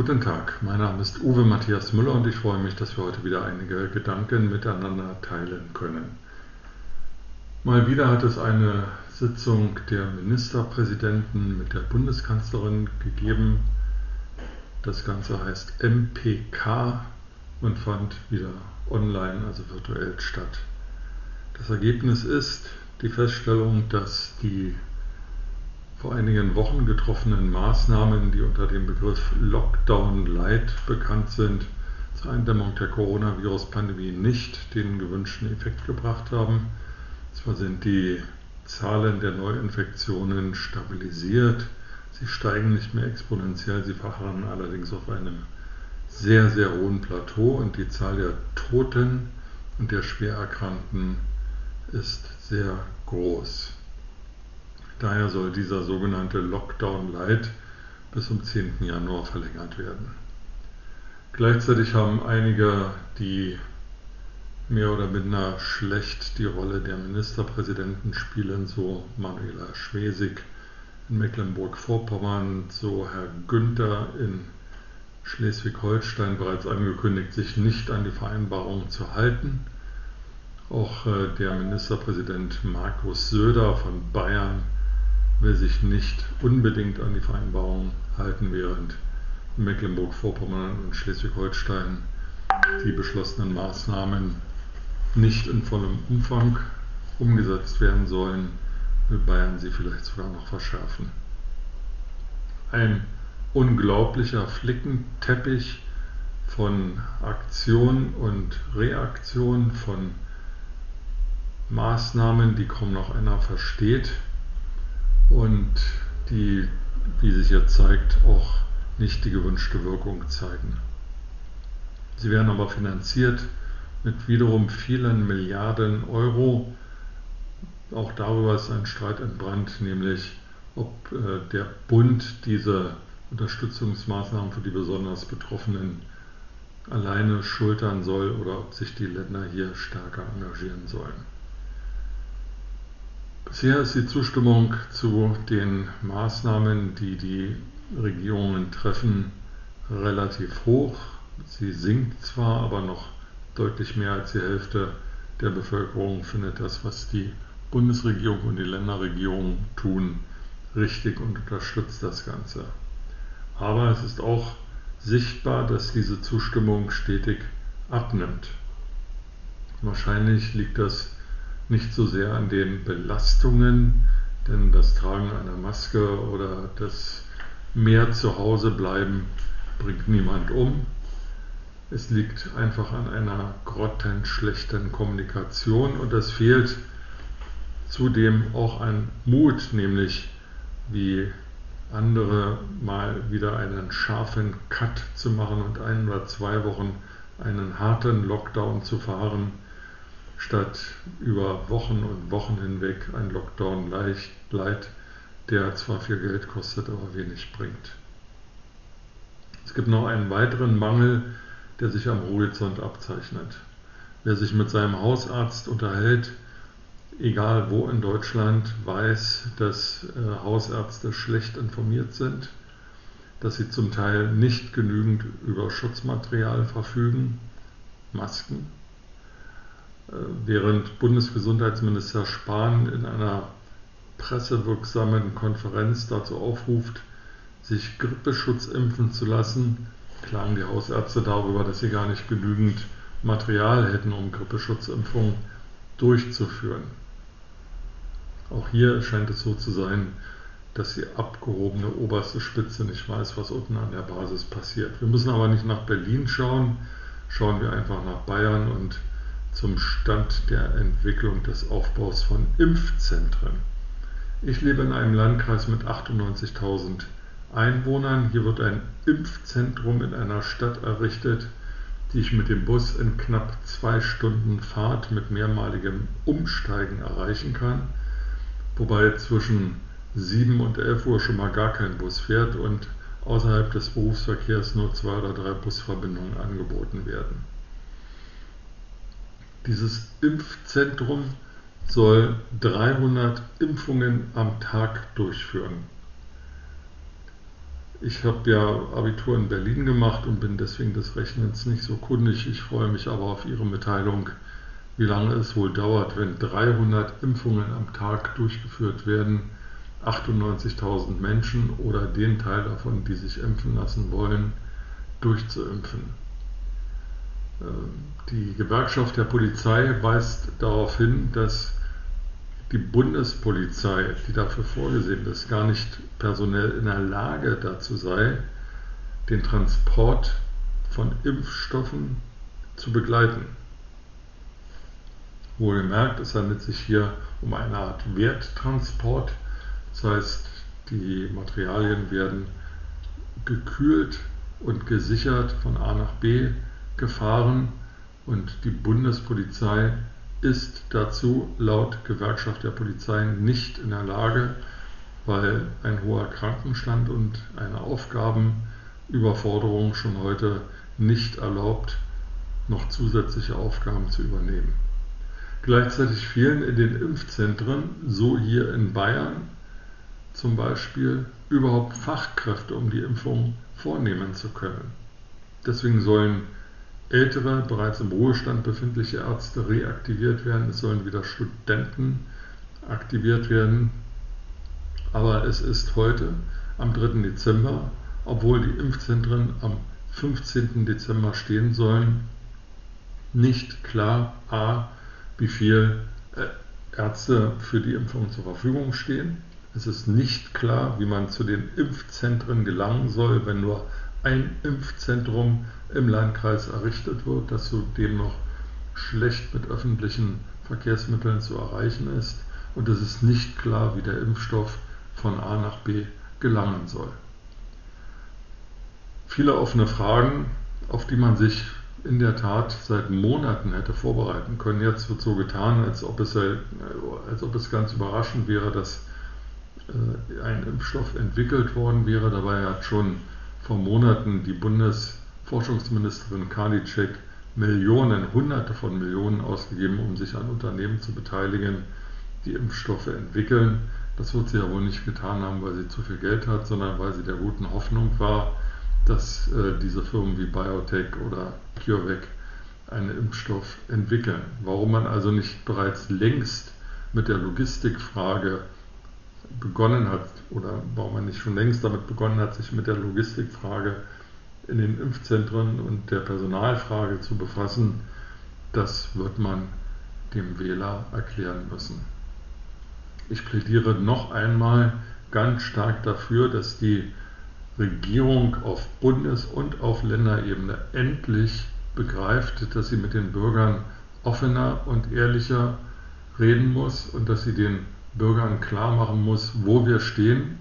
Guten Tag, mein Name ist Uwe Matthias Müller und ich freue mich, dass wir heute wieder einige Gedanken miteinander teilen können. Mal wieder hat es eine Sitzung der Ministerpräsidenten mit der Bundeskanzlerin gegeben. Das Ganze heißt MPK und fand wieder online, also virtuell statt. Das Ergebnis ist die Feststellung, dass die vor einigen Wochen getroffenen Maßnahmen, die unter dem Begriff Lockdown Light bekannt sind, zur Eindämmung der Coronavirus-Pandemie nicht den gewünschten Effekt gebracht haben. Zwar sind die Zahlen der Neuinfektionen stabilisiert, sie steigen nicht mehr exponentiell, sie verharren allerdings auf einem sehr, sehr hohen Plateau und die Zahl der Toten und der Schwererkrankten ist sehr groß. Daher soll dieser sogenannte Lockdown Light bis zum 10. Januar verlängert werden. Gleichzeitig haben einige, die mehr oder minder schlecht die Rolle der Ministerpräsidenten spielen, so Manuela Schwesig in Mecklenburg-Vorpommern, so Herr Günther in Schleswig-Holstein bereits angekündigt, sich nicht an die Vereinbarung zu halten. Auch äh, der Ministerpräsident Markus Söder von Bayern will sich nicht unbedingt an die Vereinbarung halten, während Mecklenburg-Vorpommern und Schleswig-Holstein die beschlossenen Maßnahmen nicht in vollem Umfang umgesetzt werden sollen, will Bayern sie vielleicht sogar noch verschärfen. Ein unglaublicher Flickenteppich von Aktion und Reaktion, von Maßnahmen, die kaum noch einer versteht, und die, wie sich jetzt zeigt, auch nicht die gewünschte Wirkung zeigen. Sie werden aber finanziert mit wiederum vielen Milliarden Euro. Auch darüber ist ein Streit entbrannt, nämlich ob äh, der Bund diese Unterstützungsmaßnahmen für die besonders Betroffenen alleine schultern soll oder ob sich die Länder hier stärker engagieren sollen. Bisher ist die Zustimmung zu den Maßnahmen, die die Regierungen treffen, relativ hoch. Sie sinkt zwar, aber noch deutlich mehr als die Hälfte der Bevölkerung findet das, was die Bundesregierung und die Länderregierung tun, richtig und unterstützt das Ganze. Aber es ist auch sichtbar, dass diese Zustimmung stetig abnimmt. Wahrscheinlich liegt das nicht so sehr an den Belastungen, denn das Tragen einer Maske oder das mehr zu Hause bleiben bringt niemand um. Es liegt einfach an einer grottenschlechten Kommunikation und es fehlt zudem auch an Mut, nämlich wie andere mal wieder einen scharfen Cut zu machen und ein oder zwei Wochen einen harten Lockdown zu fahren statt über Wochen und Wochen hinweg ein Lockdown Leid, der zwar viel Geld kostet, aber wenig bringt. Es gibt noch einen weiteren Mangel, der sich am Horizont abzeichnet. Wer sich mit seinem Hausarzt unterhält, egal wo in Deutschland, weiß, dass äh, Hausärzte schlecht informiert sind, dass sie zum Teil nicht genügend über Schutzmaterial verfügen, Masken, während Bundesgesundheitsminister Spahn in einer pressewirksamen Konferenz dazu aufruft, sich Grippeschutz impfen zu lassen, klagen die Hausärzte darüber, dass sie gar nicht genügend Material hätten, um Grippeschutzimpfungen durchzuführen. Auch hier scheint es so zu sein, dass die abgehobene oberste Spitze nicht weiß, was unten an der Basis passiert. Wir müssen aber nicht nach Berlin schauen, schauen wir einfach nach Bayern und zum Stand der Entwicklung des Aufbaus von Impfzentren. Ich lebe in einem Landkreis mit 98.000 Einwohnern. Hier wird ein Impfzentrum in einer Stadt errichtet, die ich mit dem Bus in knapp zwei Stunden Fahrt mit mehrmaligem Umsteigen erreichen kann, wobei zwischen 7 und 11 Uhr schon mal gar kein Bus fährt und außerhalb des Berufsverkehrs nur zwei oder drei Busverbindungen angeboten werden. Dieses Impfzentrum soll 300 Impfungen am Tag durchführen. Ich habe ja Abitur in Berlin gemacht und bin deswegen des Rechnens nicht so kundig. Ich freue mich aber auf Ihre Mitteilung, wie lange es wohl dauert, wenn 300 Impfungen am Tag durchgeführt werden, 98.000 Menschen oder den Teil davon, die sich impfen lassen wollen, durchzuimpfen. Die Gewerkschaft der Polizei weist darauf hin, dass die Bundespolizei, die dafür vorgesehen ist, gar nicht personell in der Lage dazu sei, den Transport von Impfstoffen zu begleiten. Wohlgemerkt, es handelt sich hier um eine Art Werttransport. Das heißt, die Materialien werden gekühlt und gesichert von A nach B gefahren und die Bundespolizei ist dazu laut Gewerkschaft der Polizei nicht in der Lage, weil ein hoher Krankenstand und eine Aufgabenüberforderung schon heute nicht erlaubt, noch zusätzliche Aufgaben zu übernehmen. Gleichzeitig fehlen in den Impfzentren, so hier in Bayern zum Beispiel, überhaupt Fachkräfte, um die Impfung vornehmen zu können. Deswegen sollen ältere, bereits im Ruhestand befindliche Ärzte reaktiviert werden. Es sollen wieder Studenten aktiviert werden. Aber es ist heute, am 3. Dezember, obwohl die Impfzentren am 15. Dezember stehen sollen, nicht klar, a, wie viele äh, Ärzte für die Impfung zur Verfügung stehen. Es ist nicht klar, wie man zu den Impfzentren gelangen soll, wenn nur ein Impfzentrum im Landkreis errichtet wird, das zudem noch schlecht mit öffentlichen Verkehrsmitteln zu erreichen ist. Und es ist nicht klar, wie der Impfstoff von A nach B gelangen soll. Viele offene Fragen, auf die man sich in der Tat seit Monaten hätte vorbereiten können. Jetzt wird so getan, als ob es, als ob es ganz überraschend wäre, dass äh, ein Impfstoff entwickelt worden wäre. Dabei hat schon vor Monaten die Bundesforschungsministerin Karliczek Millionen, Hunderte von Millionen ausgegeben, um sich an Unternehmen zu beteiligen, die Impfstoffe entwickeln. Das wird sie ja wohl nicht getan haben, weil sie zu viel Geld hat, sondern weil sie der guten Hoffnung war, dass äh, diese Firmen wie Biotech oder CureVac einen Impfstoff entwickeln. Warum man also nicht bereits längst mit der Logistikfrage begonnen hat oder warum man nicht schon längst damit begonnen hat, sich mit der Logistikfrage in den Impfzentren und der Personalfrage zu befassen, das wird man dem Wähler erklären müssen. Ich plädiere noch einmal ganz stark dafür, dass die Regierung auf Bundes- und auf Länderebene endlich begreift, dass sie mit den Bürgern offener und ehrlicher reden muss und dass sie den Bürgern klar machen muss, wo wir stehen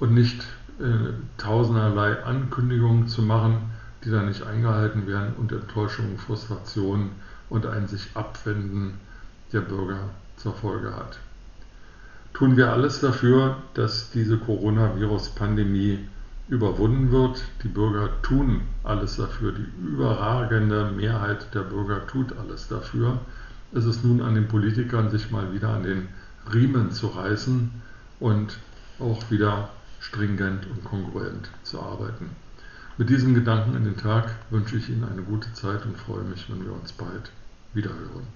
und nicht tausenderlei Ankündigungen zu machen, die dann nicht eingehalten werden und Enttäuschung, Frustration und ein sich abwenden der Bürger zur Folge hat. Tun wir alles dafür, dass diese Coronavirus-Pandemie überwunden wird. Die Bürger tun alles dafür. Die überragende Mehrheit der Bürger tut alles dafür. Es ist nun an den Politikern, sich mal wieder an den Riemen zu reißen und auch wieder stringent und kongruent zu arbeiten. Mit diesem Gedanken in den Tag wünsche ich Ihnen eine gute Zeit und freue mich, wenn wir uns bald wiederhören.